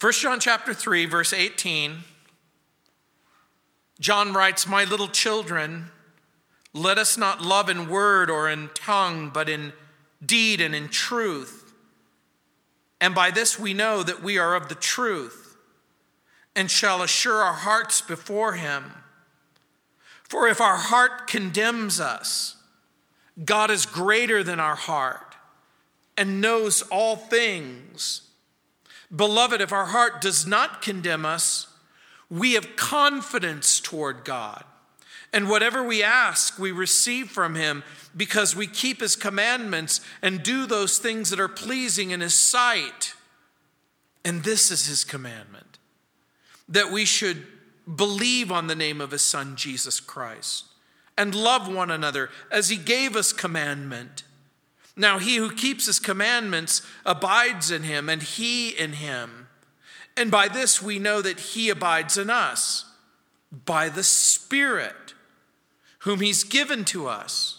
1 John chapter 3 verse 18 John writes, "My little children, let us not love in word or in tongue, but in deed and in truth. And by this we know that we are of the truth and shall assure our hearts before him. For if our heart condemns us, God is greater than our heart and knows all things. Beloved, if our heart does not condemn us, we have confidence toward God. And whatever we ask, we receive from him because we keep his commandments and do those things that are pleasing in his sight. And this is his commandment that we should believe on the name of his son, Jesus Christ, and love one another as he gave us commandment. Now, he who keeps his commandments abides in him, and he in him. And by this we know that he abides in us, by the Spirit, whom he's given to us.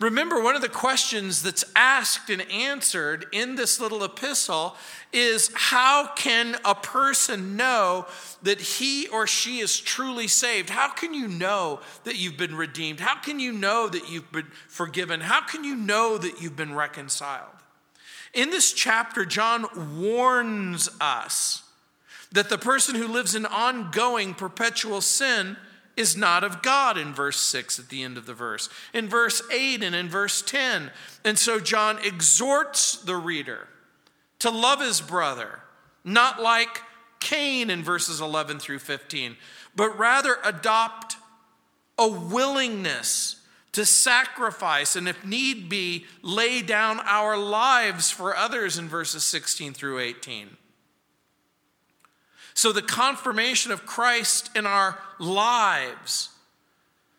Remember, one of the questions that's asked and answered in this little epistle is how can a person know that he or she is truly saved? How can you know that you've been redeemed? How can you know that you've been forgiven? How can you know that you've been reconciled? In this chapter, John warns us that the person who lives in ongoing perpetual sin is not of God in verse 6 at the end of the verse, in verse 8 and in verse 10. And so John exhorts the reader to love his brother, not like Cain in verses 11 through 15, but rather adopt a willingness to sacrifice and, if need be, lay down our lives for others in verses 16 through 18. So, the confirmation of Christ in our lives,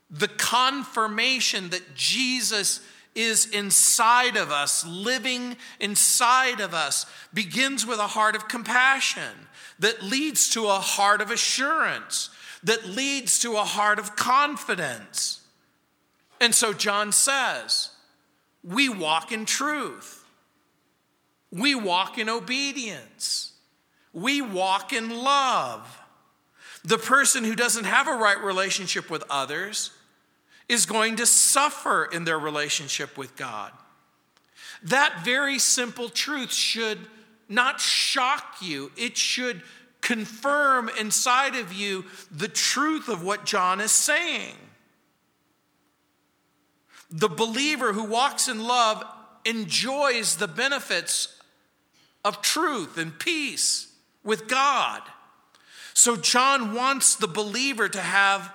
the confirmation that Jesus is inside of us, living inside of us, begins with a heart of compassion that leads to a heart of assurance, that leads to a heart of confidence. And so John says, we walk in truth, we walk in obedience. We walk in love. The person who doesn't have a right relationship with others is going to suffer in their relationship with God. That very simple truth should not shock you, it should confirm inside of you the truth of what John is saying. The believer who walks in love enjoys the benefits of truth and peace with God. So, John wants the believer to have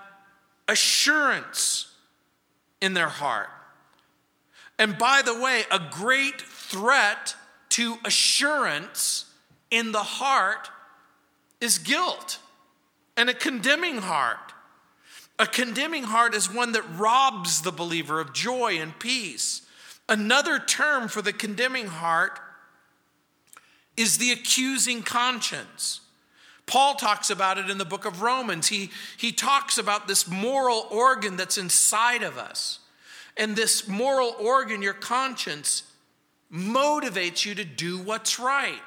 assurance in their heart. And by the way, a great threat to assurance in the heart is guilt and a condemning heart. A condemning heart is one that robs the believer of joy and peace. Another term for the condemning heart is the accusing conscience. Paul talks about it in the book of Romans. He, he talks about this moral organ that's inside of us. And this moral organ, your conscience, motivates you to do what's right.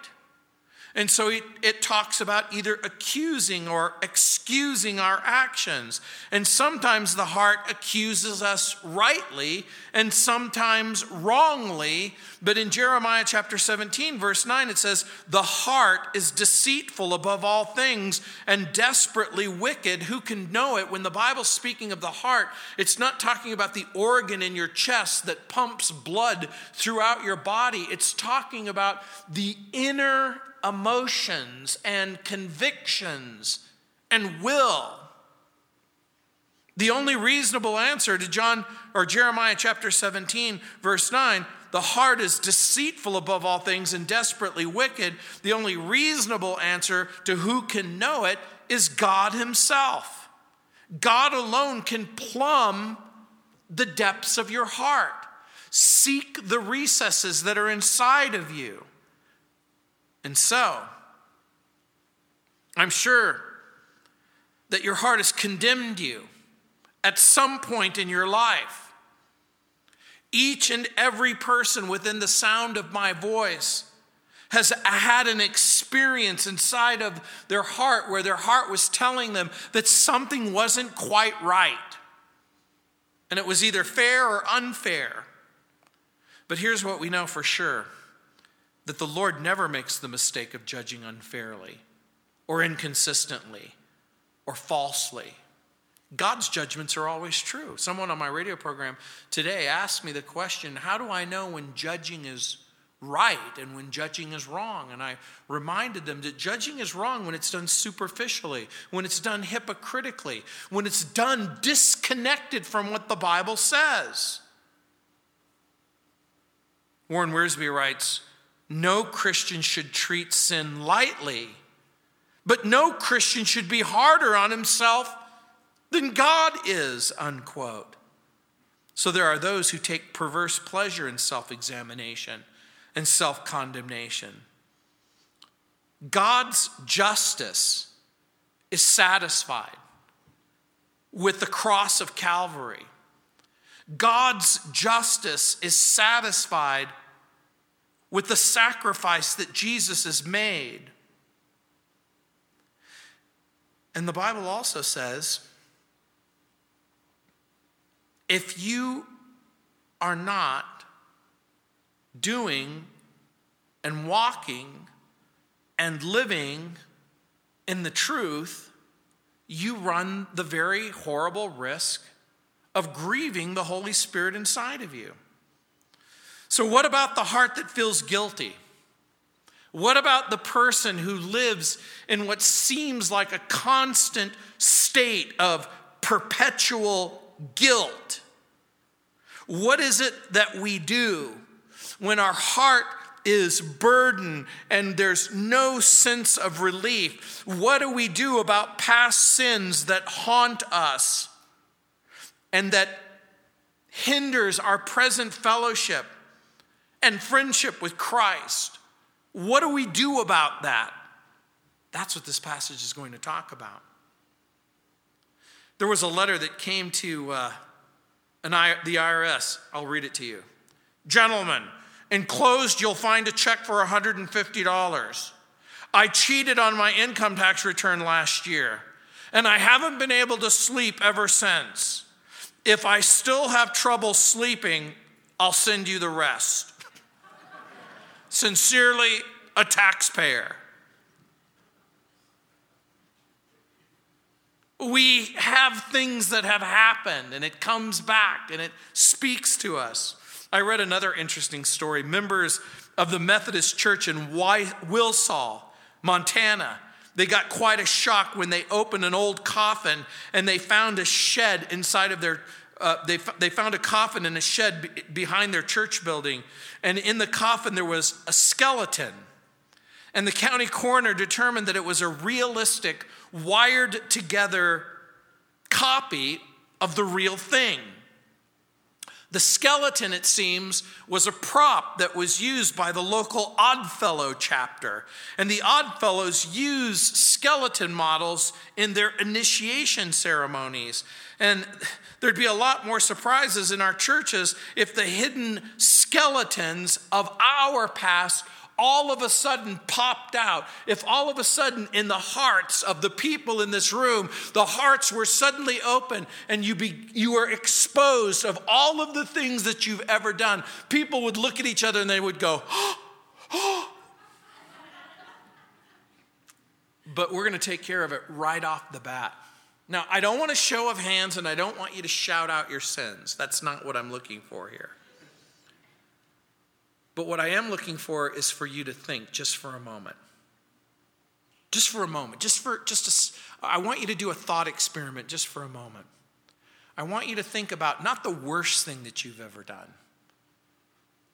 And so it, it, talks about either accusing or excusing our actions. And sometimes the heart accuses us rightly and sometimes wrongly. But in Jeremiah chapter 17, verse 9, it says, The heart is deceitful above all things and desperately wicked. Who can know it? When the Bible's speaking of the heart, it's not talking about the organ in your chest that pumps blood throughout your body, it's talking about the inner emotions and convictions and will. The only reasonable answer to John or Jeremiah chapter 17, verse 9, the heart is deceitful above all things and desperately wicked. The only reasonable answer to who can know it is God Himself. God alone can plumb the depths of your heart, seek the recesses that are inside of you. And so, I'm sure that your heart has condemned you at some point in your life. Each and every person within the sound of my voice has had an experience inside of their heart where their heart was telling them that something wasn't quite right. And it was either fair or unfair. But here's what we know for sure that the Lord never makes the mistake of judging unfairly or inconsistently or falsely. God's judgments are always true. Someone on my radio program today asked me the question How do I know when judging is right and when judging is wrong? And I reminded them that judging is wrong when it's done superficially, when it's done hypocritically, when it's done disconnected from what the Bible says. Warren Wiersbe writes No Christian should treat sin lightly, but no Christian should be harder on himself than God is, unquote. So there are those who take perverse pleasure in self examination and self condemnation. God's justice is satisfied with the cross of Calvary. God's justice is satisfied with the sacrifice that Jesus has made. And the Bible also says if you are not doing and walking and living in the truth, you run the very horrible risk of grieving the Holy Spirit inside of you. So, what about the heart that feels guilty? What about the person who lives in what seems like a constant state of perpetual guilt. What is it that we do when our heart is burdened and there's no sense of relief? What do we do about past sins that haunt us and that hinders our present fellowship and friendship with Christ? What do we do about that? That's what this passage is going to talk about. There was a letter that came to uh, an I, the IRS. I'll read it to you. Gentlemen, enclosed you'll find a check for $150. I cheated on my income tax return last year, and I haven't been able to sleep ever since. If I still have trouble sleeping, I'll send you the rest. Sincerely, a taxpayer. we have things that have happened and it comes back and it speaks to us. I read another interesting story. Members of the Methodist Church in Wilsall, Montana, they got quite a shock when they opened an old coffin and they found a shed inside of their uh, they, they found a coffin in a shed be- behind their church building, and in the coffin there was a skeleton. And the county coroner determined that it was a realistic wired together copy of the real thing. The skeleton, it seems, was a prop that was used by the local Oddfellow chapter. And the Oddfellows use skeleton models in their initiation ceremonies. And there'd be a lot more surprises in our churches if the hidden skeletons of our past all of a sudden popped out, if all of a sudden in the hearts of the people in this room, the hearts were suddenly open and you, be, you were exposed of all of the things that you've ever done, people would look at each other and they would go, oh, oh. But we're going to take care of it right off the bat. Now, I don't want a show of hands and I don't want you to shout out your sins. That's not what I'm looking for here. But what I am looking for is for you to think just for a moment. Just for a moment. Just for just a, I want you to do a thought experiment just for a moment. I want you to think about not the worst thing that you've ever done,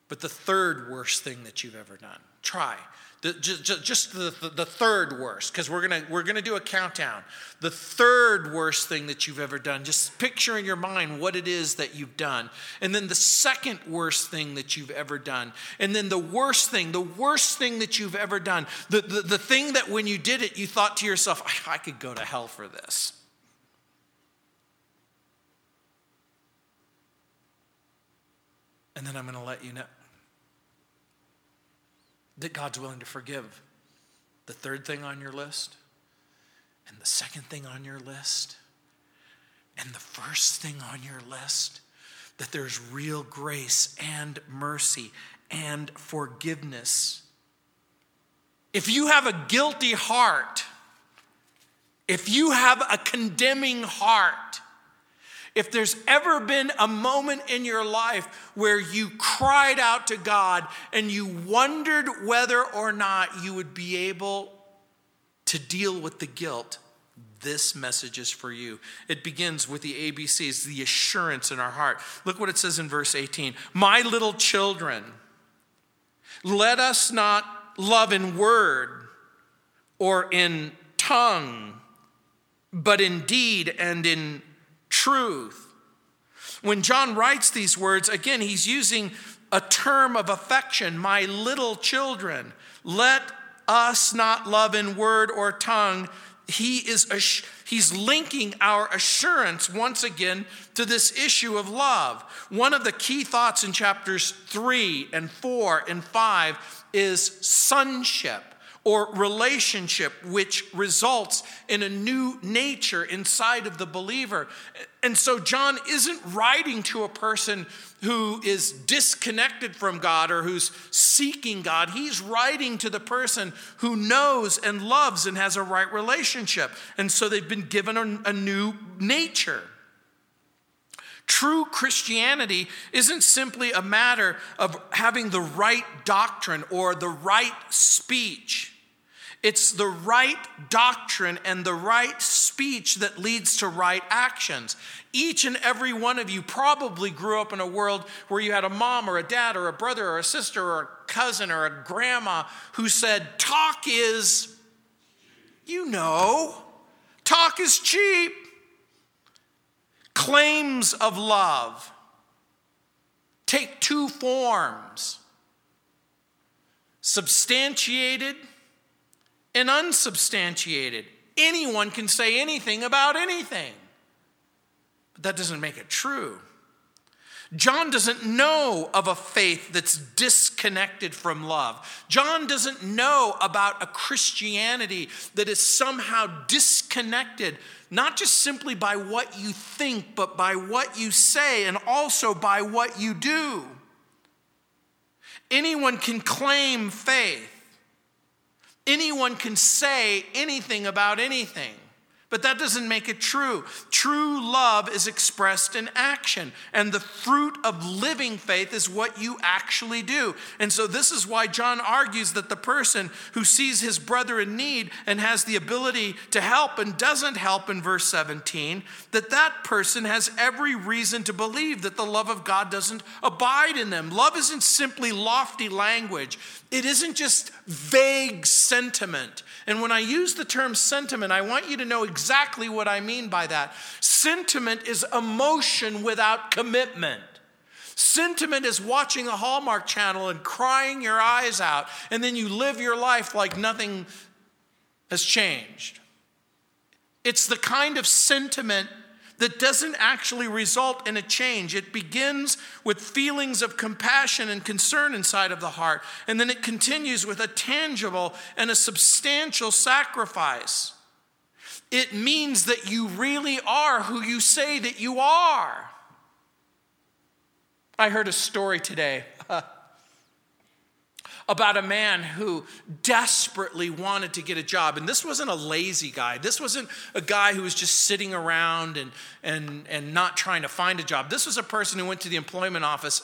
but the third worst thing that you've ever done. Try. The, just, just the, the, the third worst, because we're going we're gonna do a countdown. The third worst thing that you've ever done. Just picture in your mind what it is that you've done. And then the second worst thing that you've ever done. And then the worst thing, the worst thing that you've ever done. The, the, the thing that when you did it, you thought to yourself, I, I could go to hell for this. And then I'm going to let you know. That God's willing to forgive. The third thing on your list, and the second thing on your list, and the first thing on your list, that there's real grace and mercy and forgiveness. If you have a guilty heart, if you have a condemning heart, if there's ever been a moment in your life where you cried out to God and you wondered whether or not you would be able to deal with the guilt, this message is for you. It begins with the ABCs, the assurance in our heart. Look what it says in verse 18 My little children, let us not love in word or in tongue, but in deed and in truth. When John writes these words, again, he's using a term of affection, my little children. Let us not love in word or tongue. He is he's linking our assurance once again to this issue of love. One of the key thoughts in chapters 3 and 4 and 5 is sonship or relationship which results in a new nature inside of the believer. And so John isn't writing to a person who is disconnected from God or who's seeking God. He's writing to the person who knows and loves and has a right relationship. And so they've been given a, new nature. True Christianity isn't simply a matter of having the right doctrine or the right speech. It's the right doctrine and the right speech that leads to right actions. Each and every one of you probably grew up in a world where you had a mom or a dad or a brother or a sister or a cousin or a grandma who said, Talk is, you know, talk is cheap. Claims of love take two forms substantiated and unsubstantiated. Anyone can say anything about anything, but that doesn't make it true. John doesn't know of a faith that's disconnected from love. John doesn't know about a Christianity that is somehow disconnected, not just simply by what you think, but by what you say and also by what you do. Anyone can claim faith. Anyone can say anything about anything. But that doesn't make it true. True love is expressed in action, and the fruit of living faith is what you actually do. And so, this is why John argues that the person who sees his brother in need and has the ability to help and doesn't help in verse 17, that that person has every reason to believe that the love of God doesn't abide in them. Love isn't simply lofty language, it isn't just vague sentiment. And when I use the term sentiment, I want you to know exactly what I mean by that. Sentiment is emotion without commitment. Sentiment is watching a Hallmark channel and crying your eyes out, and then you live your life like nothing has changed. It's the kind of sentiment that doesn't actually result in a change. It begins with feelings of compassion and concern inside of the heart, and then it continues with a tangible and a substantial sacrifice. It means that you really are who you say that you are. I heard a story today about a man who desperately wanted to get a job. And this wasn't a lazy guy. This wasn't a guy who was just sitting around and, and, and not trying to find a job. This was a person who went to the employment office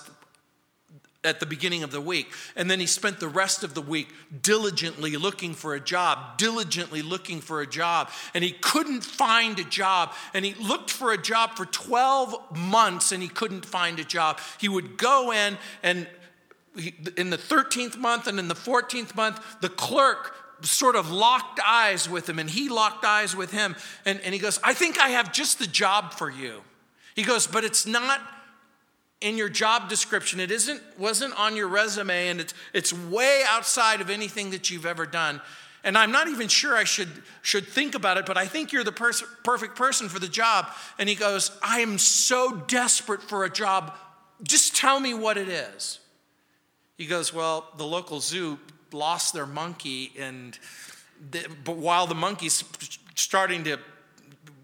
at the beginning of the week. And then he spent the rest of the week diligently looking for a job, diligently looking for a job. And he couldn't find a job. And he looked for a job for 12 months and he couldn't find a job. He would go in and in the 13th month and in the 14th month, the clerk sort of locked eyes with him and he locked eyes with him. And, and he goes, I think I have just the job for you. He goes, but it's not in your job description. It isn't, wasn't on your resume and it's, it's way outside of anything that you've ever done. And I'm not even sure I should, should think about it, but I think you're the pers- perfect person for the job. And he goes, I am so desperate for a job. Just tell me what it is. He goes, Well, the local zoo lost their monkey, and the, but while the monkey's starting to,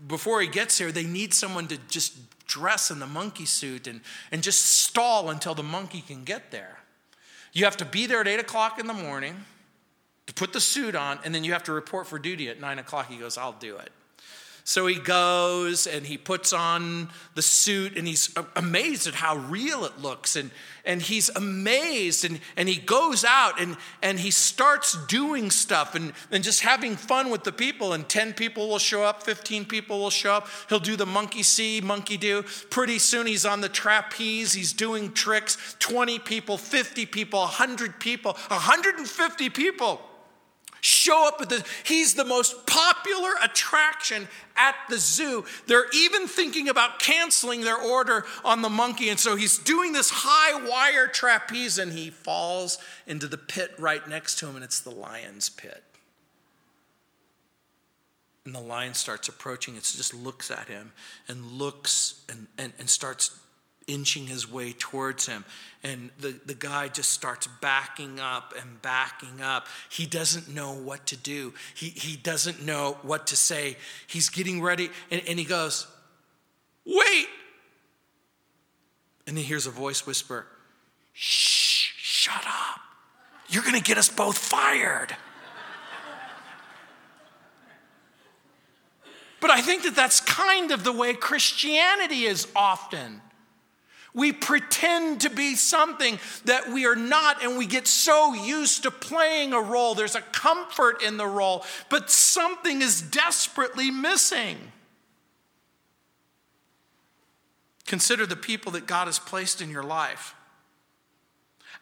before he gets here, they need someone to just dress in the monkey suit and, and just stall until the monkey can get there. You have to be there at 8 o'clock in the morning to put the suit on, and then you have to report for duty at 9 o'clock. He goes, I'll do it. So he goes and he puts on the suit and he's amazed at how real it looks. And, and he's amazed and, and he goes out and, and he starts doing stuff and, and just having fun with the people. And 10 people will show up, 15 people will show up. He'll do the monkey see, monkey do. Pretty soon he's on the trapeze, he's doing tricks. 20 people, 50 people, 100 people, 150 people show up at the he's the most popular attraction at the zoo. They're even thinking about canceling their order on the monkey and so he's doing this high wire trapeze and he falls into the pit right next to him and it's the lion's pit. And the lion starts approaching it just looks at him and looks and, and, and starts inching his way towards him. And the, the guy just starts backing up and backing up. He doesn't know what to do, he, he doesn't know what to say. He's getting ready, and, and he goes, Wait! And he hears a voice whisper, Shh, shut up. You're going to get us both fired. But I think that that's kind of the way Christianity is often. We pretend to be something that we are not, and we get so used to playing a role. There's a comfort in the role, but something is desperately missing. Consider the people that God has placed in your life.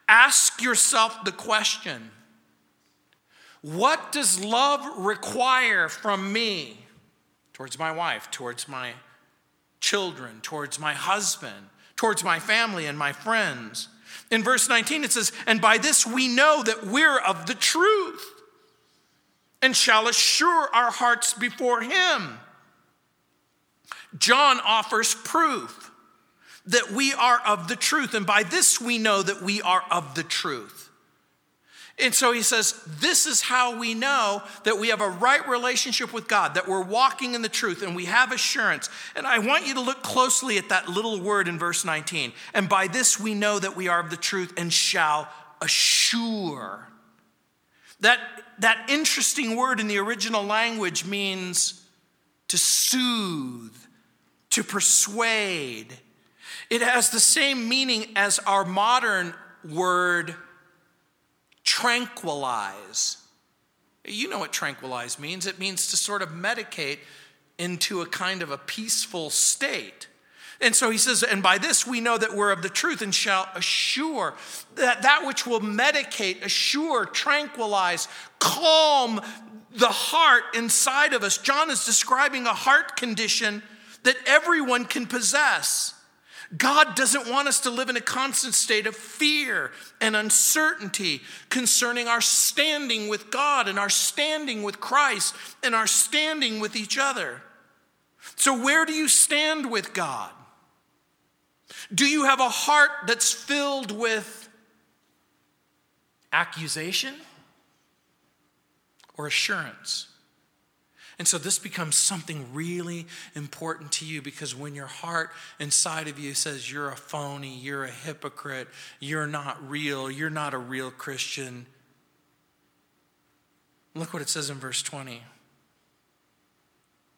Ask yourself the question what does love require from me towards my wife, towards my children, towards my husband, towards my family and my friends. In verse 19, it says, And by this we know that we're of the truth and shall assure our hearts before Him. John offers proof that we are of the truth, and by this we know that we are of the truth. And so he says, This is how we know that we have a right relationship with God, that we're walking in the truth and we have assurance. And I want you to look closely at that little word in verse 19. And by this we know that we are of the truth and shall assure. That, that interesting word in the original language means to soothe, to persuade. It has the same meaning as our modern word tranquilize. You know what tranquilize means it means to sort of medicate into a kind of a peaceful state. And so he says, and by this we know that we're of the truth and shall assure that that which will medicate, assure, tranquilize, calm the heart inside of us. John is describing a heart condition that everyone can possess. God doesn't want us to live in a constant state of fear and uncertainty concerning our standing with God and our standing with Christ and our standing with each other. So, where do you stand with God? Do you have a heart that's filled with accusation or assurance? And so this becomes something really important to you because when your heart inside of you says you're a phony, you're a hypocrite, you're not real, you're not a real Christian. Look what it says in verse 20.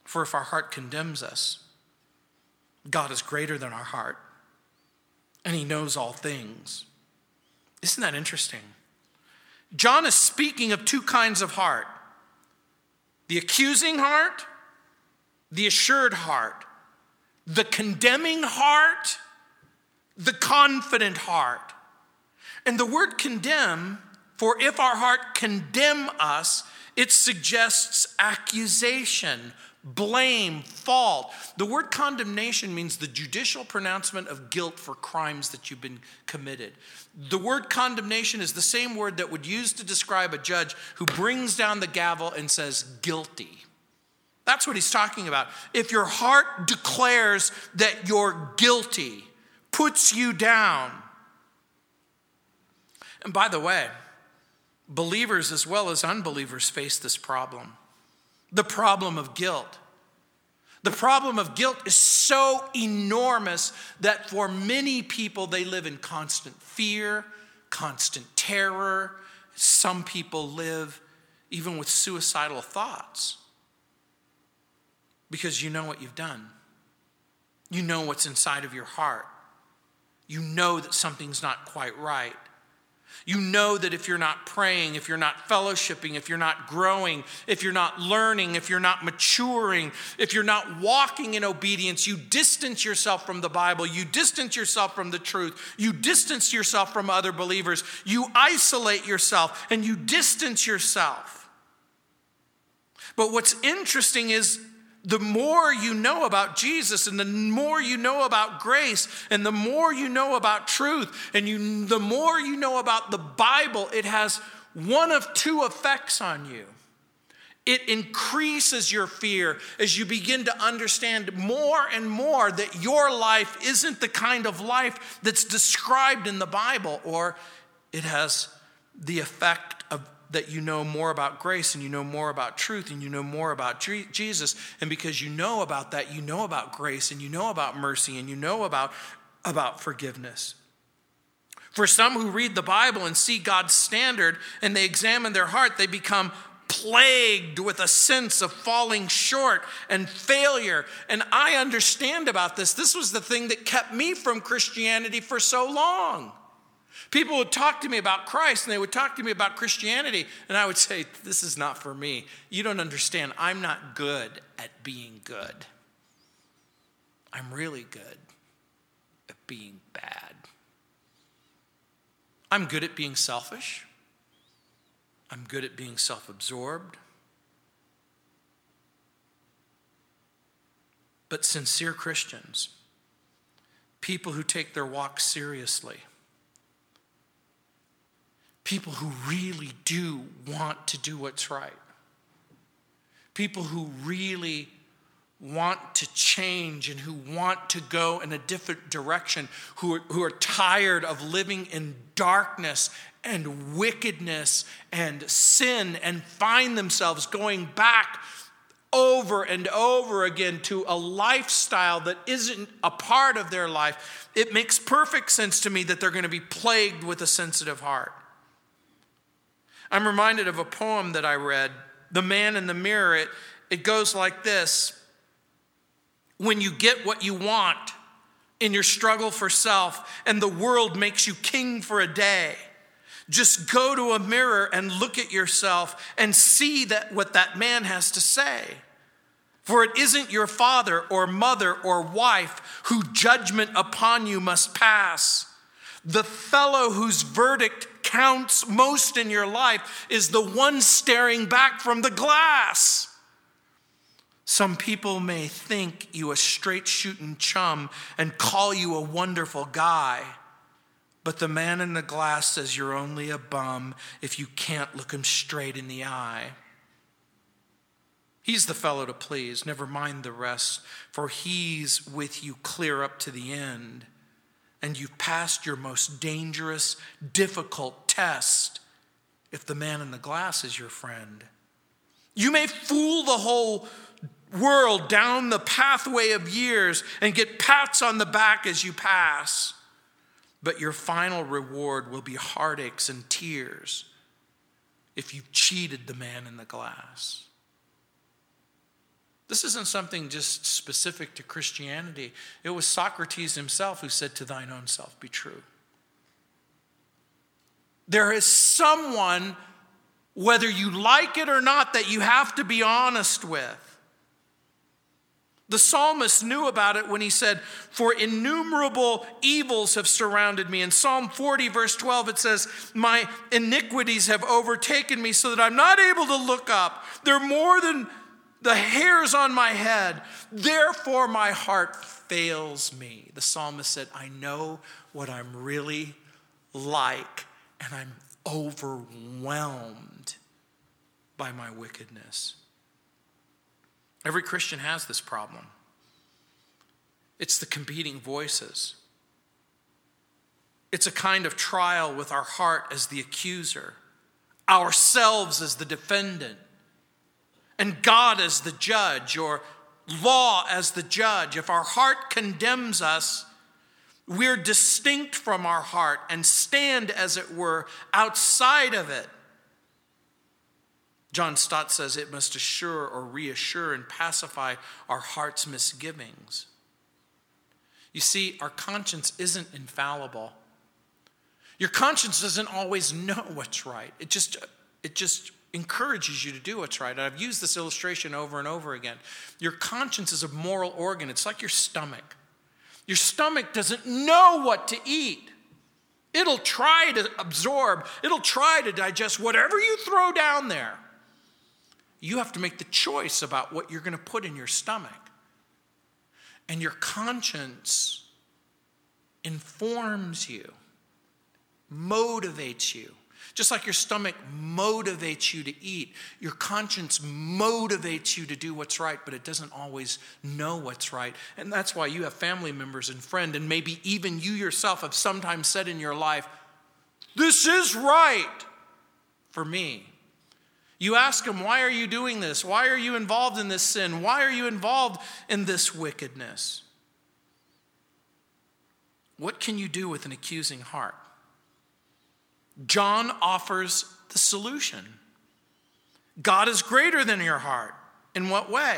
For if our heart condemns us, God is greater than our heart, and He knows all things. Isn't that interesting? John is speaking of two kinds of heart the accusing heart, the assured heart, the condemning heart, the confident heart. And the word condemn, for if our heart condemn us, it suggests accusation, blame, fault. The word condemnation means the judicial pronouncement of guilt for crimes that you've been committed. The word condemnation is the same word that would use to describe a judge who brings down the gavel and says guilty. That's what he's talking about. If your heart declares that you're guilty, puts you down. And by the way, Believers as well as unbelievers face this problem the problem of guilt. The problem of guilt is so enormous that for many people, they live in constant fear, constant terror. Some people live even with suicidal thoughts because you know what you've done. You know what's inside of your heart. You know that something's not quite right. You know that if you're not praying, if you're not fellowshipping, if you're not growing, if you're not learning, if you're not maturing, if you're not walking in obedience, you distance yourself from the Bible, you distance yourself from the truth, you distance yourself from other believers, you isolate yourself, and you distance yourself. But what's interesting is the more you know about Jesus and the more you know about grace and the more you know about truth and you, the more you know about the Bible, it has one of two effects on you. It increases your fear as you begin to understand more and more that your life isn't the kind of life that's described in the Bible, or it has the effect that you know more about grace and you know more about truth and you know more about Jesus. And because you know about that, you know about grace and you know about mercy and you know about, about forgiveness. For some who read the Bible and see God's standard and they examine their heart, they become plagued with a sense of falling short and failure. And I understand about this. This was the thing that kept me from Christianity for so long. People would talk to me about Christ and they would talk to me about Christianity, and I would say, This is not for me. You don't understand. I'm not good at being good. I'm really good at being bad. I'm good at being selfish. I'm good at being self absorbed. But sincere Christians, people who take their walk seriously, people who really do want to do what's right, people who really want to change and who want to go in a different direction, who are, who are tired of living in darkness and wickedness and sin and find themselves going back over and over again to a lifestyle that isn't a part of their life, it makes perfect sense to me that they're going to be plagued with a sensitive heart. I'm reminded of a poem that I read, The Man in the Mirror. It, it goes like this When you get what you want in your struggle for self, and the world makes you king for a day, just go to a mirror and look at yourself and see that what that man has to say. For it isn't your father or mother or wife who judgment upon you must pass. The fellow whose verdict counts most in your life is the one staring back from the glass. Some people may think you a straight shooting chum and call you a wonderful guy. But the man in the glass says you're only a bum if you can't look him straight in the eye. He's the fellow to please, never mind the rest, for he's with you clear up to the end and you've passed your most dangerous, difficult test if the man in the glass is your friend. You may fool the whole world down the pathway of years and get pats on the back as you pass, but your final reward will be heartaches and tears if you've cheated the man in the glass. This isn't something just specific to Christianity. It was Socrates himself who said, To thine own self be true. There is someone, whether you like it or not, that you have to be honest with. The psalmist knew about it when he said, For innumerable evils have surrounded me. In Psalm 40, verse 12, it says, My iniquities have overtaken me so that I'm not able to look up. They're more than the hairs on my head. Therefore, my heart fails me. The psalmist said, I know what I'm really like, and I'm overwhelmed by my wickedness. Every Christian has this problem. It's the competing voices. It's a kind of trial with our heart as the accuser. ourselves as the defendant, and God as the judge, or law as the judge, if our heart condemns us, we're distinct from our heart and stand, as it were, outside of it. John Stott says it must assure or reassure and pacify our heart's misgivings. You see, our conscience isn't infallible. Your conscience doesn't always know what's right. It just, it just encourages you to do what's right. I've used this illustration over and over again. Your conscience is a moral organ, it's like your stomach. Your stomach doesn't know what to eat. It'll try to absorb, it'll try to digest whatever you throw down there. You have to make the choice about what you're going to put in your stomach. And your conscience informs you, motivates you. Just like your stomach motivates you to eat, your conscience motivates you to do what's right, but it doesn't always know what's right. And that's why you have family members and friends, and maybe even you yourself have sometimes said in your life, This is right for me. You ask them, Why are you doing this? Why are you involved in this sin? Why are you involved in this wickedness? What can you do with an accusing heart? John offers the solution. God is greater than your heart. In what way?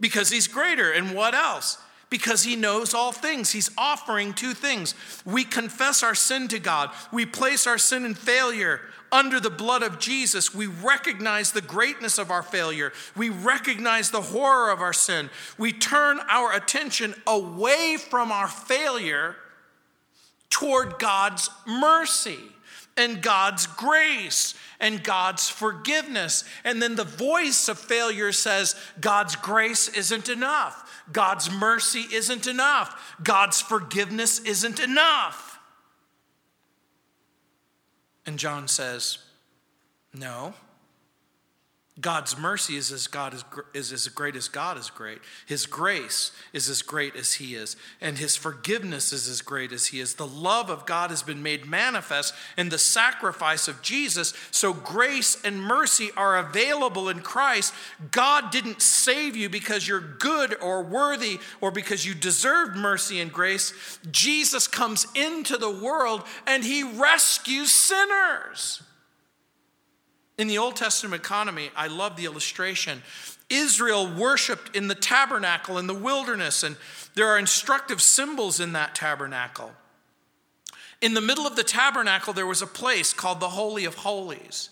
Because he's greater. And what else? Because he knows all things. He's offering two things. We confess our sin to God, we place our sin and failure under the blood of Jesus. We recognize the greatness of our failure, we recognize the horror of our sin. We turn our attention away from our failure toward God's mercy and God's grace and God's forgiveness. And then the voice of failure says, God's grace isn't enough. God's mercy isn't enough. God's forgiveness isn't enough. And John says, No, God's mercy is as God is, is as great as God is great. His grace is as great as He is, and His forgiveness is as great as He is. The love of God has been made manifest in the sacrifice of Jesus. So grace and mercy are available in Christ. God didn't save you because you're good or worthy or because you deserved mercy and grace. Jesus comes into the world and He rescues sinners. In the Old Testament economy, I love the illustration. Israel worshiped in the tabernacle in the wilderness, and there are instructive symbols in that tabernacle. In the middle of the tabernacle, there was a place called the Holy of Holies.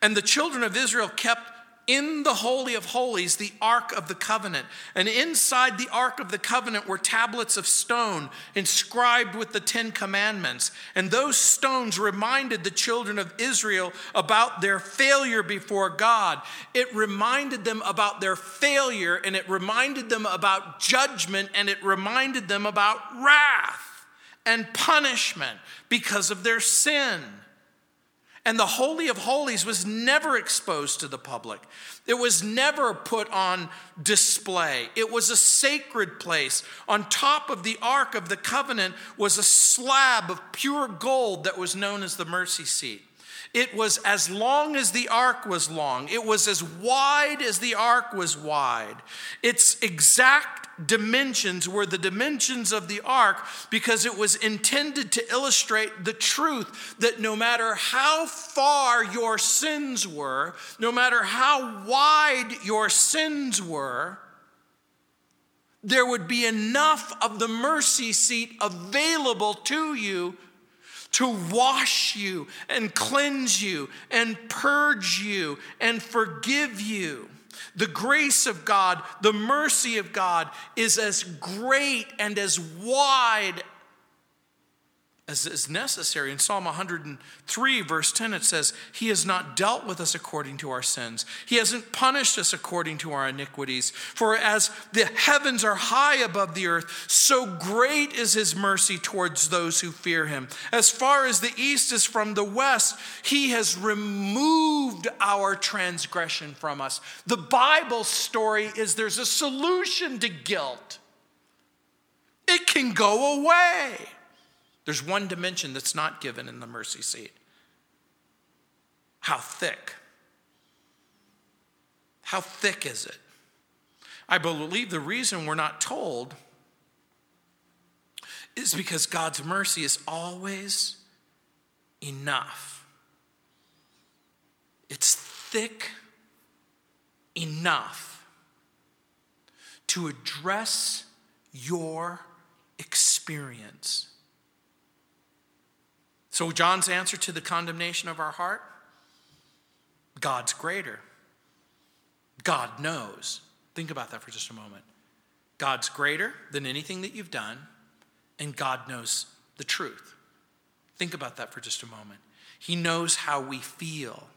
And the children of Israel kept in the Holy of Holies, the Ark of the Covenant. And inside the Ark of the Covenant were tablets of stone inscribed with the Ten Commandments. And those stones reminded the children of Israel about their failure before God. It reminded them about their failure, and it reminded them about judgment, and it reminded them about wrath and punishment because of their sin. And the Holy of Holies was never exposed to the public. It was never put on display. It was a sacred place. On top of the Ark of the Covenant was a slab of pure gold that was known as the mercy seat. It was as long as the ark was long. It was as wide as the ark was wide. Its exact dimensions were the dimensions of the ark because it was intended to illustrate the truth that no matter how far your sins were, no matter how wide your sins were, there would be enough of the mercy seat available to you to wash you and cleanse you and purge you and forgive you. The grace of God, the mercy of God is as great and as wide as is necessary. In Psalm 103, verse 10, it says, He has not dealt with us according to our sins. He hasn't punished us according to our iniquities. For as the heavens are high above the earth, so great is His mercy towards those who fear Him. As far as the east is from the west, He has removed our transgression from us. The Bible story is there's a solution to guilt, it can go away. There's one dimension that's not given in the mercy seat How thick? How thick is it? I believe the reason we're not told is because God's mercy is always enough. It's thick enough to address your experience. So, John's answer to the condemnation of our heart God's greater. God knows. Think about that for just a moment. God's greater than anything that you've done, and God knows the truth. Think about that for just a moment. He knows how we feel.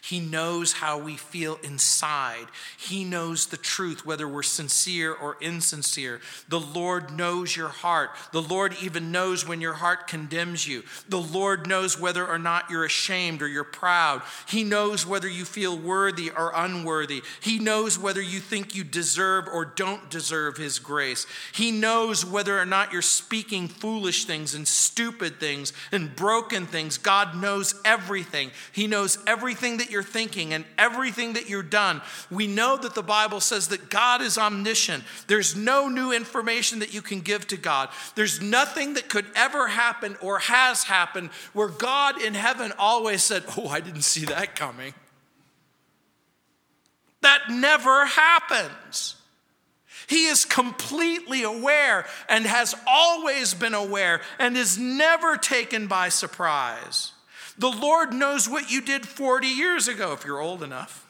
He knows how we feel inside. He knows the truth, whether we're sincere or insincere. The Lord knows your heart. The Lord even knows when your heart condemns you. The Lord knows whether or not you're ashamed or you're proud. He knows whether you feel worthy or unworthy. He knows whether you think you deserve or don't deserve His grace. He knows whether or not you're speaking foolish things and stupid things and broken things. God knows everything. He knows everything that you're thinking and everything that you're done. We know that the Bible says that God is omniscient. There's no new information that you can give to God. There's nothing that could ever happen or has happened where God in heaven always said, Oh, I didn't see that coming. That never happens. He is completely aware and has always been aware and is never taken by surprise. The Lord knows what you did 40 years ago, if you're old enough.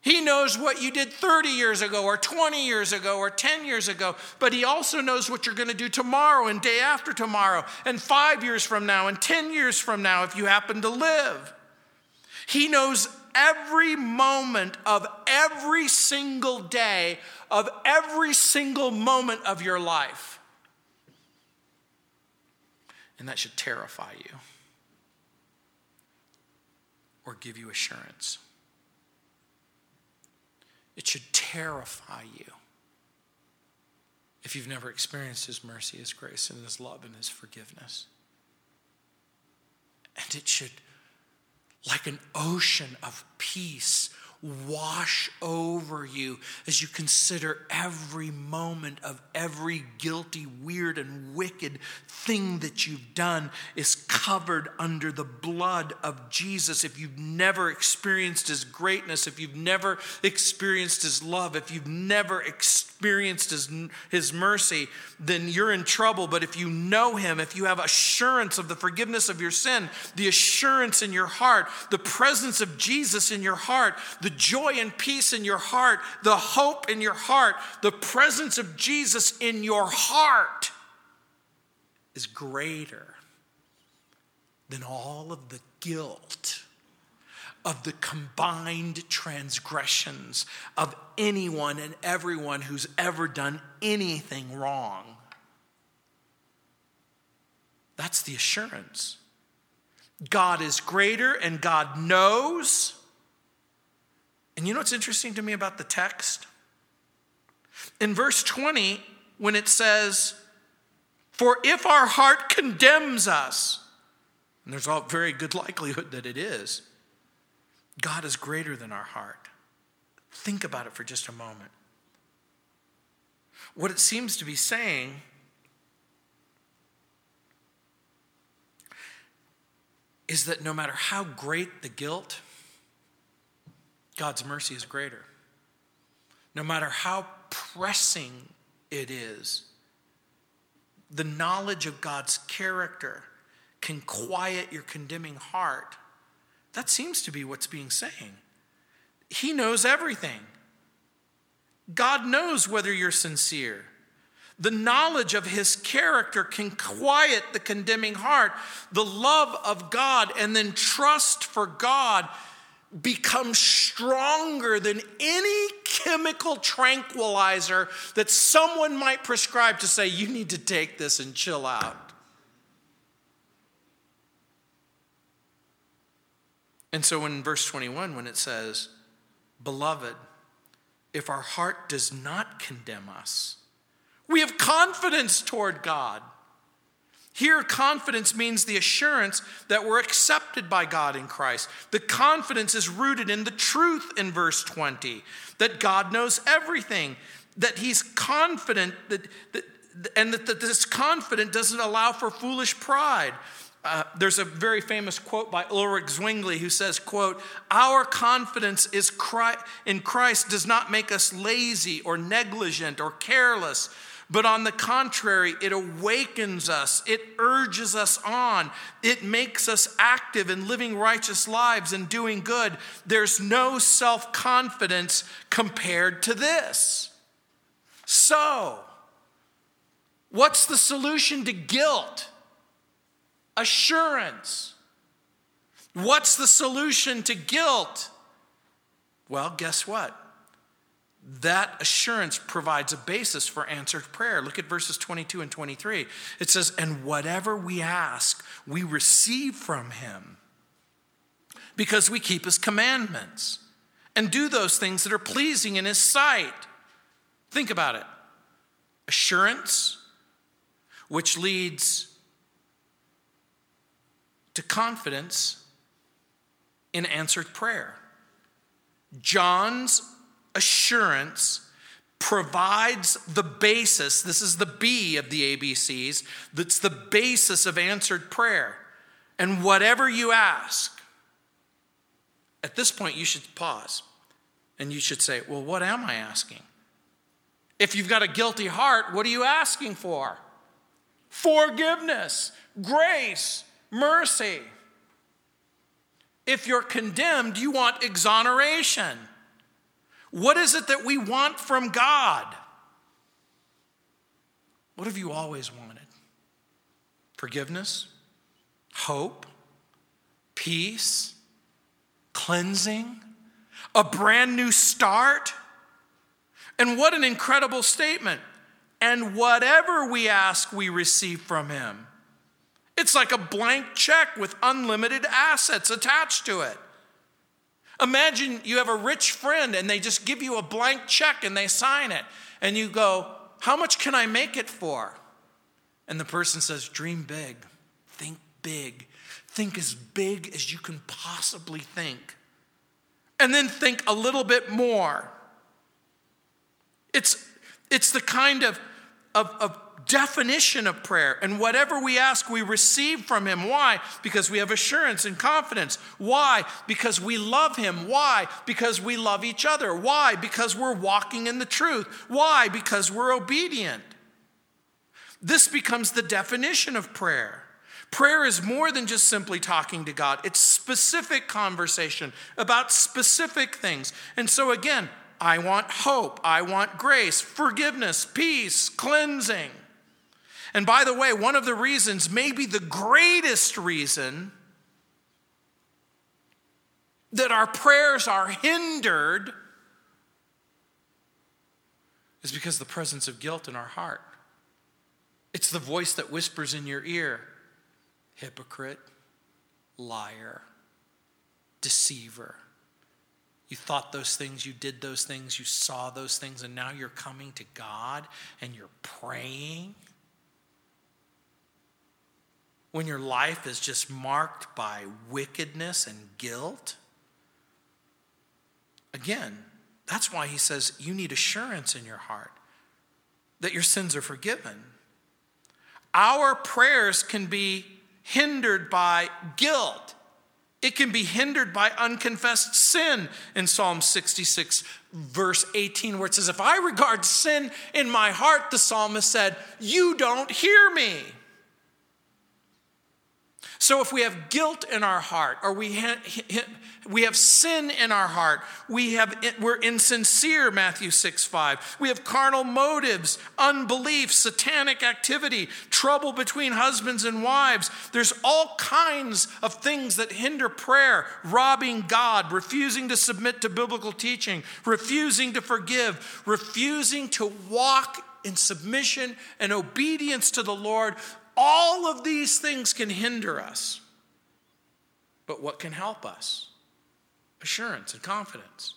He knows what you did 30 years ago, or 20 years ago, or 10 years ago, but He also knows what you're going to do tomorrow, and day after tomorrow, and five years from now, and 10 years from now, if you happen to live. He knows every moment of every single day, of every single moment of your life. And that should terrify you or give you assurance. It should terrify you if you've never experienced His mercy, His grace, and His love and His forgiveness. And it should, like an ocean of peace, wash over you as you consider every moment of every guilty, weird, and wicked thing that you've done is covered under the blood of Jesus. If you've never experienced his greatness, if you've never experienced his love, if you've never experienced his, his mercy, then you're in trouble. But if you know him, if you have assurance of the forgiveness of your sin, the assurance in your heart, the presence of Jesus in your heart, the the joy and peace in your heart, the hope in your heart, the presence of Jesus in your heart is greater than all of the guilt of the combined transgressions of anyone and everyone who's ever done anything wrong. That's the assurance. God is greater and God knows and you know what's interesting to me about the text? In verse 20, when it says, For if our heart condemns us, and there's a very good likelihood that it is, God is greater than our heart. Think about it for just a moment. What it seems to be saying is that no matter how great the guilt, God's mercy is greater. No matter how pressing it is, the knowledge of God's character can quiet your condemning heart. That seems to be what's being saying. He knows everything. God knows whether you're sincere. The knowledge of his character can quiet the condemning heart. The love of God and then trust for God becomes stronger than any chemical tranquilizer that someone might prescribe to say, you need to take this and chill out. And so in verse 21, when it says, Beloved, if our heart does not condemn us, we have confidence toward God. Here, confidence means the assurance that we're accepted by God in Christ. The confidence is rooted in the truth in verse 20 that God knows everything, that He's confident, that, that, and that, that this confidence doesn't allow for foolish pride. Uh, there's a very famous quote by Ulrich Zwingli who says, quote, Our confidence is Christ, in Christ does not make us lazy or negligent or careless, but on the contrary, it awakens us, it urges us on, it makes us active in living righteous lives and doing good. There's no self confidence compared to this. So, what's the solution to guilt? Assurance. What's the solution to guilt? Well, guess what? That assurance provides a basis for answered prayer. Look at verses 22 and 23. It says, And whatever we ask, we receive from him because we keep his commandments and do those things that are pleasing in his sight. Think about it assurance, which leads to confidence in answered prayer. John's assurance provides the basis. This is the B of the ABCs, that's the basis of answered prayer. And whatever you ask, at this point, you should pause and you should say, Well, what am I asking? If you've got a guilty heart, what are you asking for? Forgiveness, grace, mercy. If you're condemned, you want exoneration. What is it that we want from God? What have you always wanted? Forgiveness, hope, peace, cleansing, a brand new start. And what an incredible statement. And whatever we ask, we receive from Him. It's like a blank check with unlimited assets attached to it. Imagine you have a rich friend and they just give you a blank check and they sign it. And you go, How much can I make it for? And the person says, Dream big, think big, think as big as you can possibly think. And then think a little bit more. It's, it's the kind of, of, of definition of prayer. And whatever we ask, we receive from Him. Why? Because we have assurance and confidence. Why? Because we love Him. Why? Because we love each other. Why? Because we're walking in the truth. Why? Because we're obedient. This becomes the definition of prayer. Prayer is more than just simply talking to God, it's specific conversation about specific things. And so, again, I want hope, I want grace, forgiveness, peace, cleansing. And by the way, one of the reasons, maybe the greatest reason, that our prayers are hindered is because the presence of guilt in our heart. It's the voice that whispers in your ear hypocrite, liar, deceiver. You thought those things, you did those things, you saw those things, and now you're coming to God and you're praying when your life is just marked by wickedness and guilt? Again, that's why he says you need assurance in your heart that your sins are forgiven. Our prayers can be hindered by guilt. It can be hindered by unconfessed sin in Psalm 66, verse 18, where it says, If I regard sin in my heart, the psalmist said, You don't hear me. So if we have guilt in our heart, or we, ha- we have sin in our heart, we have, we're insincere, Matthew 6 5. We have carnal motives, unbelief, satanic activity, trouble between husbands and wives. There's all kinds of things that hinder prayer, robbing God, refusing to submit to biblical teaching, refusing to forgive, refusing to walk in submission and obedience to the Lord, all of these things can hinder us. But what can help us? Assurance and confidence.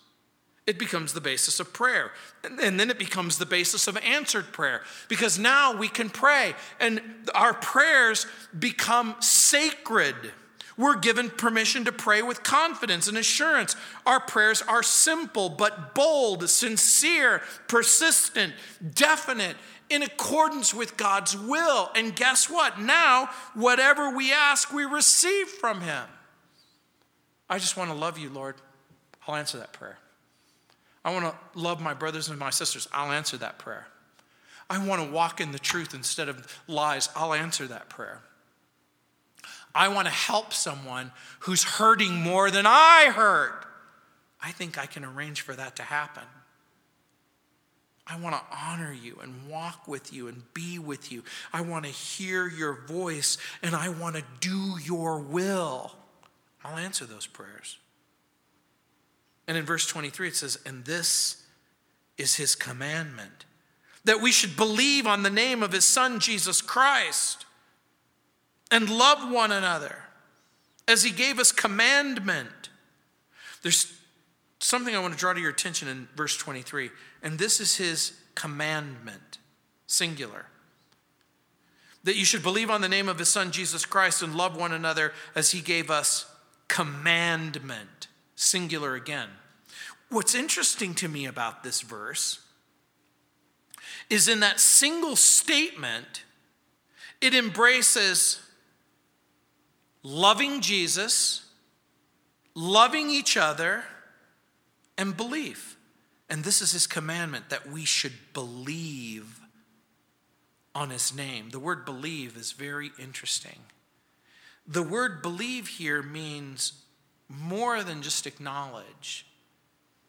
It becomes the basis of prayer. And then it becomes the basis of answered prayer because now we can pray and our prayers become sacred. We're given permission to pray with confidence and assurance. Our prayers are simple but bold, sincere, persistent, definite, in accordance with God's will. And guess what? Now, whatever we ask, we receive from Him. I just want to love you, Lord. I'll answer that prayer. I want to love my brothers and my sisters. I'll answer that prayer. I want to walk in the truth instead of lies. I'll answer that prayer. I want to help someone who's hurting more than I hurt. I think I can arrange for that to happen. I want to honor you and walk with you and be with you. I want to hear your voice and I want to do your will. I'll answer those prayers. And in verse 23, it says, And this is his commandment that we should believe on the name of his son, Jesus Christ, and love one another as he gave us commandment. There's something I want to draw to your attention in verse 23, and this is his commandment, singular. That you should believe on the name of his son, Jesus Christ, and love one another as he gave us commandment, singular again. What's interesting to me about this verse is in that single statement, it embraces loving Jesus, loving each other, and belief. And this is his commandment that we should believe on his name. The word believe is very interesting. The word believe here means more than just acknowledge,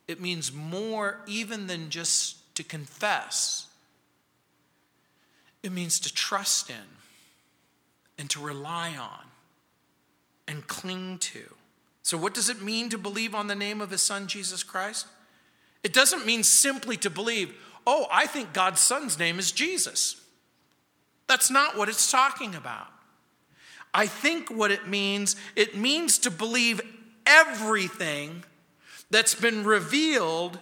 it means more even than just to confess. It means to trust in and to rely on and cling to. So, what does it mean to believe on the name of his son, Jesus Christ? It doesn't mean simply to believe, oh, I think God's son's name is Jesus. That's not what it's talking about. I think what it means, it means to believe everything that's been revealed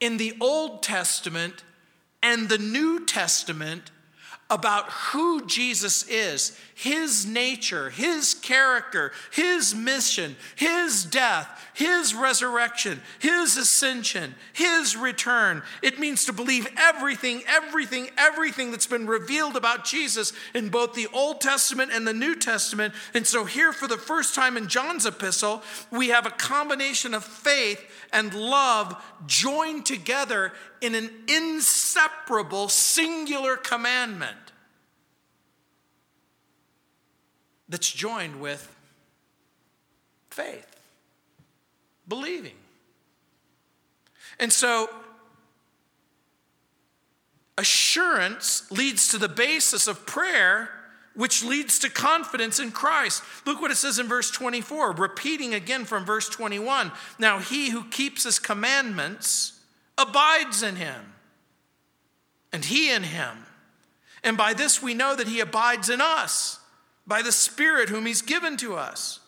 in the Old Testament and the New Testament about who Jesus is, his nature, his character, his mission, his death, his resurrection, his ascension, his return. It means to believe everything, everything, everything that's been revealed about Jesus in both the Old Testament and the New Testament. And so, here for the first time in John's epistle, we have a combination of faith and love joined together in an inseparable singular commandment that's joined with faith, believing. And so, assurance leads to the basis of prayer, which leads to confidence in Christ. Look what it says in verse 24, repeating again from verse 21. Now, he who keeps his commandments abides in him, and he in him. And by this we know that he abides in us by the Spirit whom He's given to us.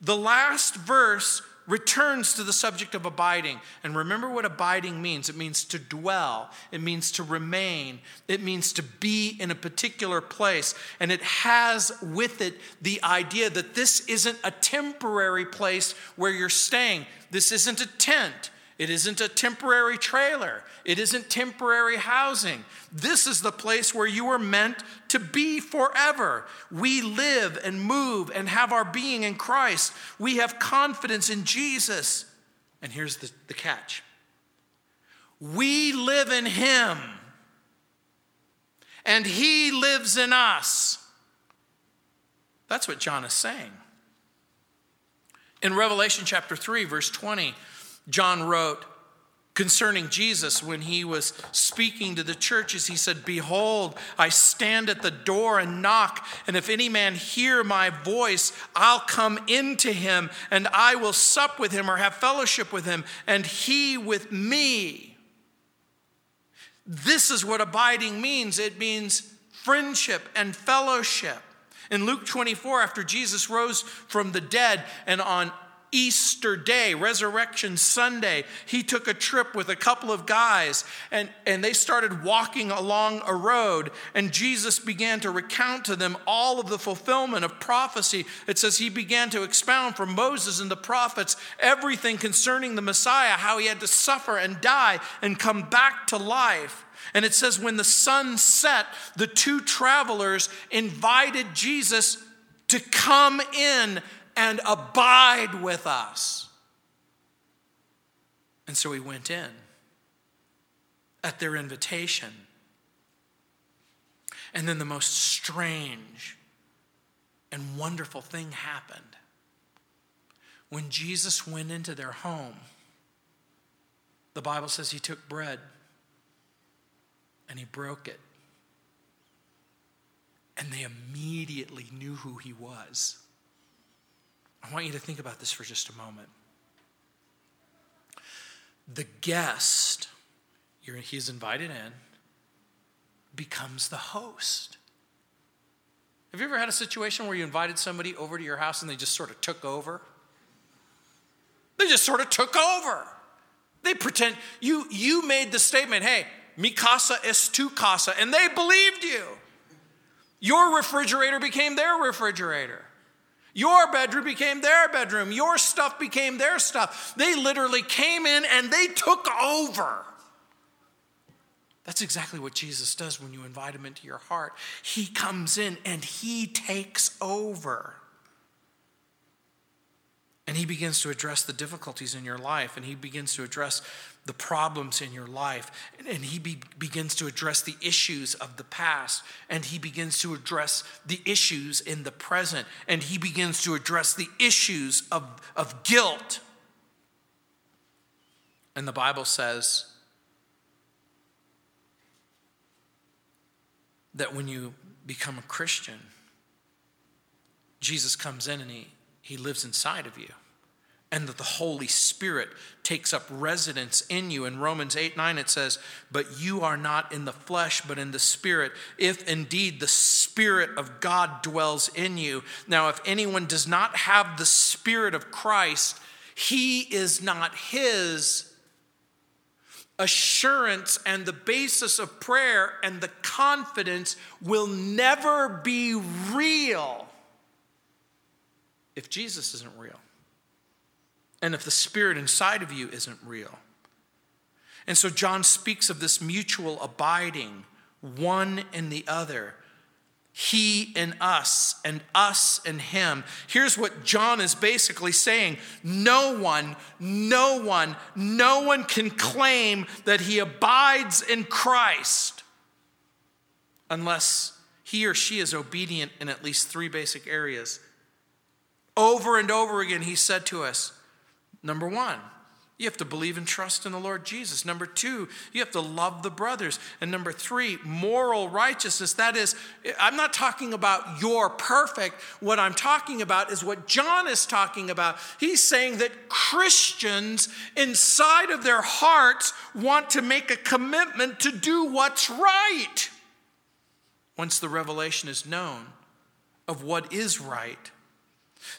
The last verse returns to the subject of abiding. And remember what abiding means it means to dwell, it means to remain, it means to be in a particular place. And it has with it the idea that this isn't a temporary place where you're staying, this isn't a tent. It isn't a temporary trailer. It isn't temporary housing. This is the place where you are meant to be forever. We live and move and have our being in Christ. We have confidence in Jesus. And here's the, the catch we live in Him, and He lives in us. That's what John is saying. In Revelation chapter 3, verse 20, John wrote concerning Jesus when he was speaking to the churches. He said, Behold, I stand at the door and knock, and if any man hear my voice, I'll come into him, and I will sup with him or have fellowship with him, and he with me. This is what abiding means it means friendship and fellowship. In Luke 24, after Jesus rose from the dead and on Easter Day, Resurrection Sunday, he took a trip with a couple of guys and, and they started walking along a road. And Jesus began to recount to them all of the fulfillment of prophecy. It says he began to expound from Moses and the prophets everything concerning the Messiah, how he had to suffer and die and come back to life. And it says, when the sun set, the two travelers invited Jesus to come in and abide with us. And so he went in at their invitation. And then the most strange and wonderful thing happened. When Jesus went into their home, the Bible says he took bread and he broke it. And they immediately knew who he was. I want you to think about this for just a moment. The guest, he's invited in, becomes the host. Have you ever had a situation where you invited somebody over to your house and they just sort of took over? They just sort of took over. They pretend you you made the statement, "Hey, mi casa es tu casa," and they believed you. Your refrigerator became their refrigerator. Your bedroom became their bedroom. Your stuff became their stuff. They literally came in and they took over. That's exactly what Jesus does when you invite him into your heart. He comes in and he takes over. And he begins to address the difficulties in your life, and he begins to address the problems in your life, and he be, begins to address the issues of the past, and he begins to address the issues in the present, and he begins to address the issues of, of guilt. And the Bible says that when you become a Christian, Jesus comes in and he, he lives inside of you and that the Holy Spirit takes up residence in you. In Romans 8 9, it says, But you are not in the flesh, but in the Spirit, if indeed the Spirit of God dwells in you. Now, if anyone does not have the Spirit of Christ, he is not his. Assurance and the basis of prayer and the confidence will never be real if Jesus isn't real and if the spirit inside of you isn't real. And so John speaks of this mutual abiding, one in the other. He in us, and us in him. Here's what John is basically saying No one, no one, no one can claim that he abides in Christ unless he or she is obedient in at least three basic areas. Over and over again, he said to us, Number one, you have to believe and trust in the Lord Jesus. Number two, you have to love the brothers. And number three, moral righteousness. That is, I'm not talking about you're perfect. What I'm talking about is what John is talking about. He's saying that Christians inside of their hearts want to make a commitment to do what's right once the revelation is known of what is right.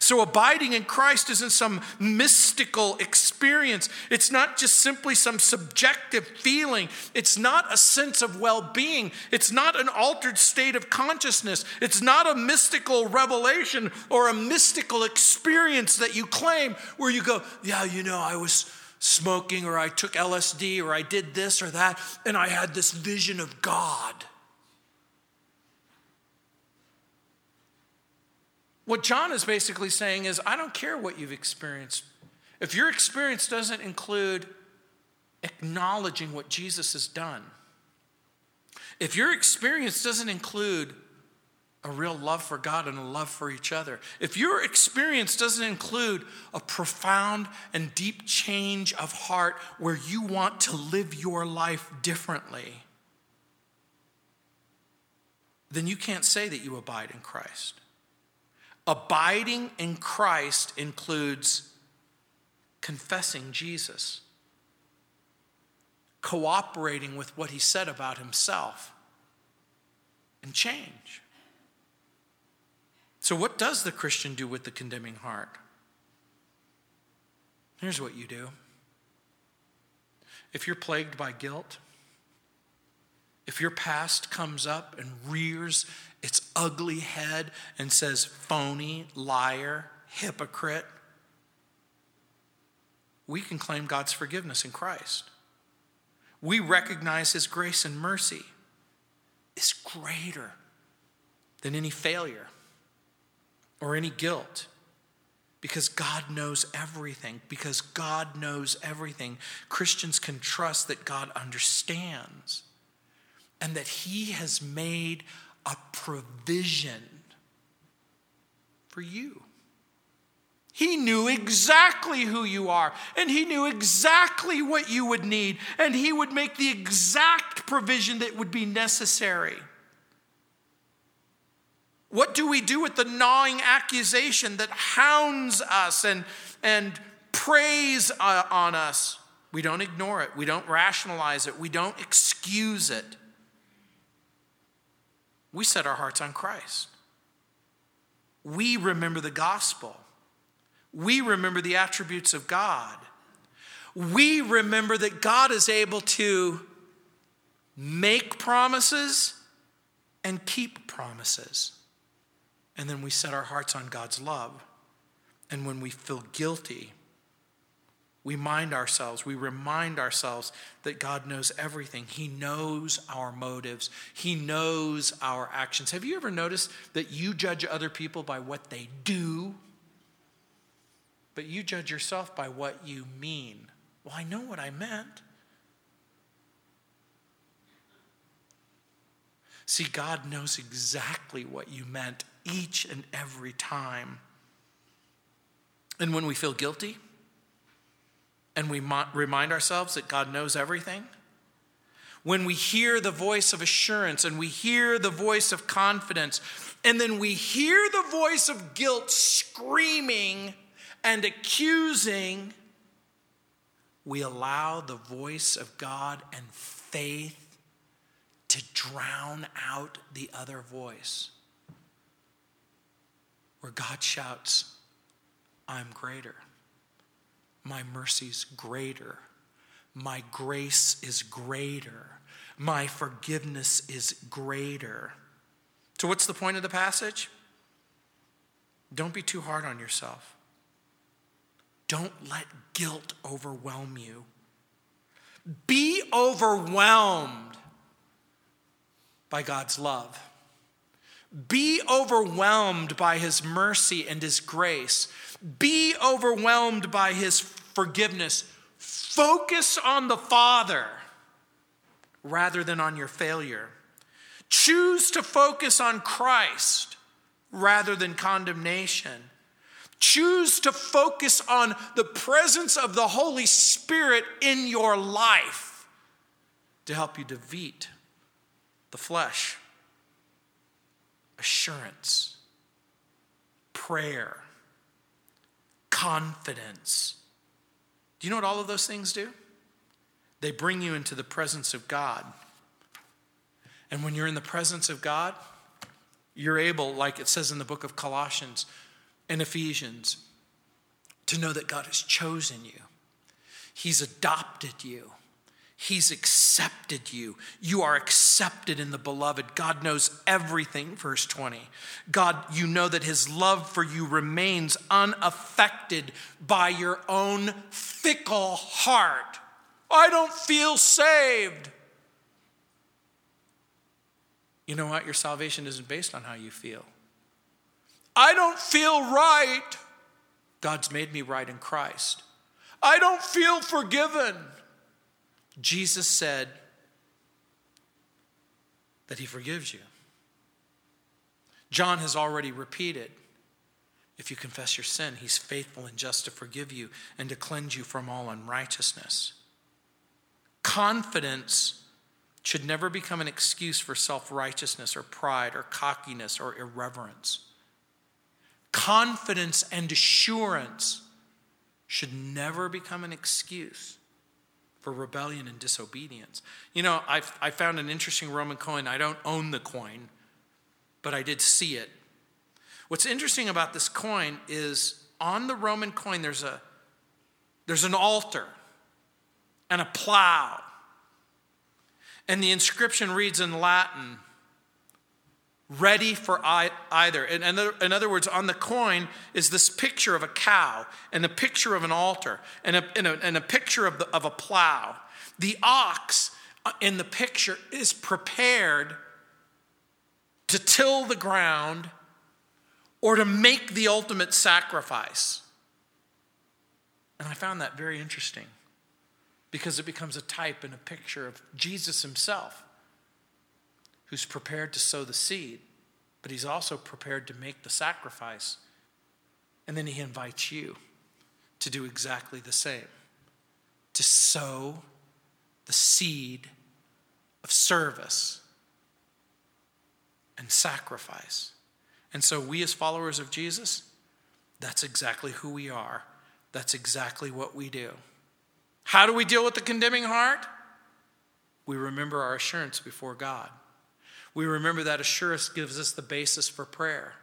So, abiding in Christ isn't some mystical experience. It's not just simply some subjective feeling. It's not a sense of well being. It's not an altered state of consciousness. It's not a mystical revelation or a mystical experience that you claim where you go, Yeah, you know, I was smoking or I took LSD or I did this or that and I had this vision of God. What John is basically saying is I don't care what you've experienced. If your experience doesn't include acknowledging what Jesus has done, if your experience doesn't include a real love for God and a love for each other, if your experience doesn't include a profound and deep change of heart where you want to live your life differently, then you can't say that you abide in Christ. Abiding in Christ includes confessing Jesus, cooperating with what he said about himself, and change. So, what does the Christian do with the condemning heart? Here's what you do if you're plagued by guilt, if your past comes up and rears its ugly head and says, phony, liar, hypocrite, we can claim God's forgiveness in Christ. We recognize His grace and mercy is greater than any failure or any guilt because God knows everything. Because God knows everything, Christians can trust that God understands and that He has made a provision for you. He knew exactly who you are, and He knew exactly what you would need, and He would make the exact provision that would be necessary. What do we do with the gnawing accusation that hounds us and, and preys uh, on us? We don't ignore it, we don't rationalize it, we don't excuse it. We set our hearts on Christ. We remember the gospel. We remember the attributes of God. We remember that God is able to make promises and keep promises. And then we set our hearts on God's love. And when we feel guilty, we mind ourselves, we remind ourselves that God knows everything. He knows our motives, He knows our actions. Have you ever noticed that you judge other people by what they do, but you judge yourself by what you mean? Well, I know what I meant. See, God knows exactly what you meant each and every time. And when we feel guilty, and we remind ourselves that God knows everything, when we hear the voice of assurance and we hear the voice of confidence, and then we hear the voice of guilt screaming and accusing, we allow the voice of God and faith to drown out the other voice. Where God shouts, I'm greater. My mercy's greater. My grace is greater. My forgiveness is greater. So, what's the point of the passage? Don't be too hard on yourself. Don't let guilt overwhelm you. Be overwhelmed by God's love. Be overwhelmed by His mercy and His grace. Be overwhelmed by his forgiveness. Focus on the Father rather than on your failure. Choose to focus on Christ rather than condemnation. Choose to focus on the presence of the Holy Spirit in your life to help you defeat the flesh. Assurance, prayer, confidence. Do you know what all of those things do? They bring you into the presence of God. And when you're in the presence of God, you're able, like it says in the book of Colossians and Ephesians, to know that God has chosen you, He's adopted you. He's accepted you. You are accepted in the beloved. God knows everything, verse 20. God, you know that his love for you remains unaffected by your own fickle heart. I don't feel saved. You know what? Your salvation isn't based on how you feel. I don't feel right. God's made me right in Christ. I don't feel forgiven. Jesus said that he forgives you. John has already repeated if you confess your sin, he's faithful and just to forgive you and to cleanse you from all unrighteousness. Confidence should never become an excuse for self righteousness or pride or cockiness or irreverence. Confidence and assurance should never become an excuse for rebellion and disobedience. You know, i I found an interesting Roman coin. I don't own the coin, but I did see it. What's interesting about this coin is on the Roman coin, there's a, there's an altar and a plow. And the inscription reads in Latin, ready for either. In, in other words, on the coin is this picture of a cow and a picture of an altar and a, and a, and a picture of, the, of a plow. The ox uh, in the picture is prepared to till the ground or to make the ultimate sacrifice. And I found that very interesting because it becomes a type and a picture of Jesus himself, who's prepared to sow the seed, but he's also prepared to make the sacrifice. And then he invites you to do exactly the same to sow the seed of service and sacrifice. And so, we as followers of Jesus, that's exactly who we are. That's exactly what we do. How do we deal with the condemning heart? We remember our assurance before God. We remember that assurance gives us the basis for prayer.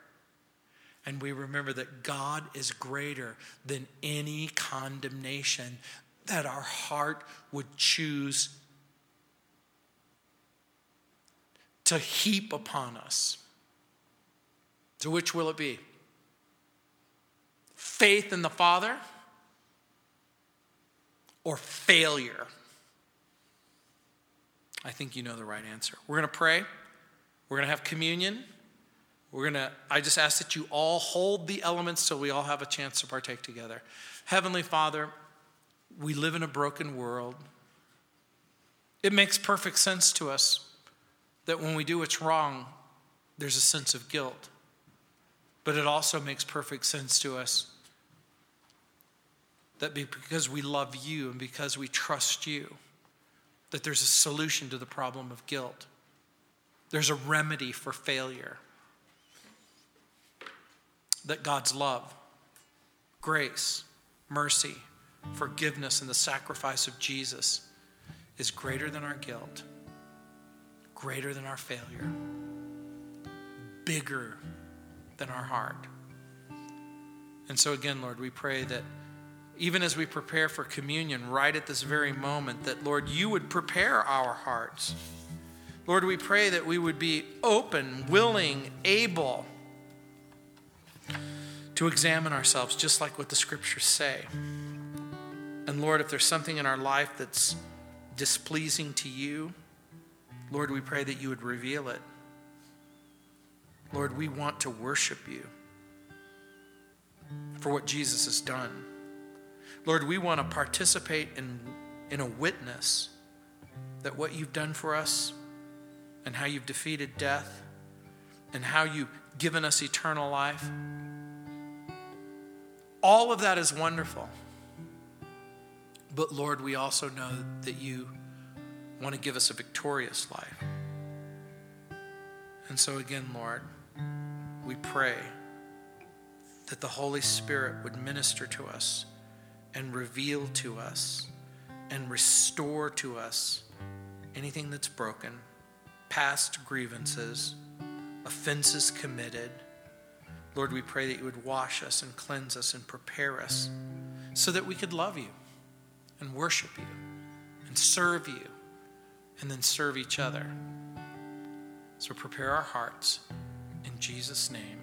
And we remember that God is greater than any condemnation that our heart would choose to heap upon us. To which will it be? Faith in the Father or failure? I think you know the right answer. We're going to pray. We're going to have communion. We're going to, I just ask that you all hold the elements so we all have a chance to partake together. Heavenly Father, we live in a broken world. It makes perfect sense to us that when we do what's wrong, there's a sense of guilt. But it also makes perfect sense to us that because we love you and because we trust you, that there's a solution to the problem of guilt. There's a remedy for failure. That God's love, grace, mercy, forgiveness, and the sacrifice of Jesus is greater than our guilt, greater than our failure, bigger than our heart. And so, again, Lord, we pray that even as we prepare for communion right at this very moment, that, Lord, you would prepare our hearts. Lord, we pray that we would be open, willing, able to examine ourselves, just like what the scriptures say. And Lord, if there's something in our life that's displeasing to you, Lord, we pray that you would reveal it. Lord, we want to worship you for what Jesus has done. Lord, we want to participate in, in a witness that what you've done for us and how you've defeated death and how you've given us eternal life, all of that is wonderful. But Lord, we also know that you want to give us a victorious life. And so, again, Lord, we pray that the Holy Spirit would minister to us and reveal to us and restore to us anything that's broken, past grievances, offenses committed. Lord, we pray that you would wash us and cleanse us and prepare us so that we could love you and worship you and serve you and then serve each other. So prepare our hearts in Jesus' name.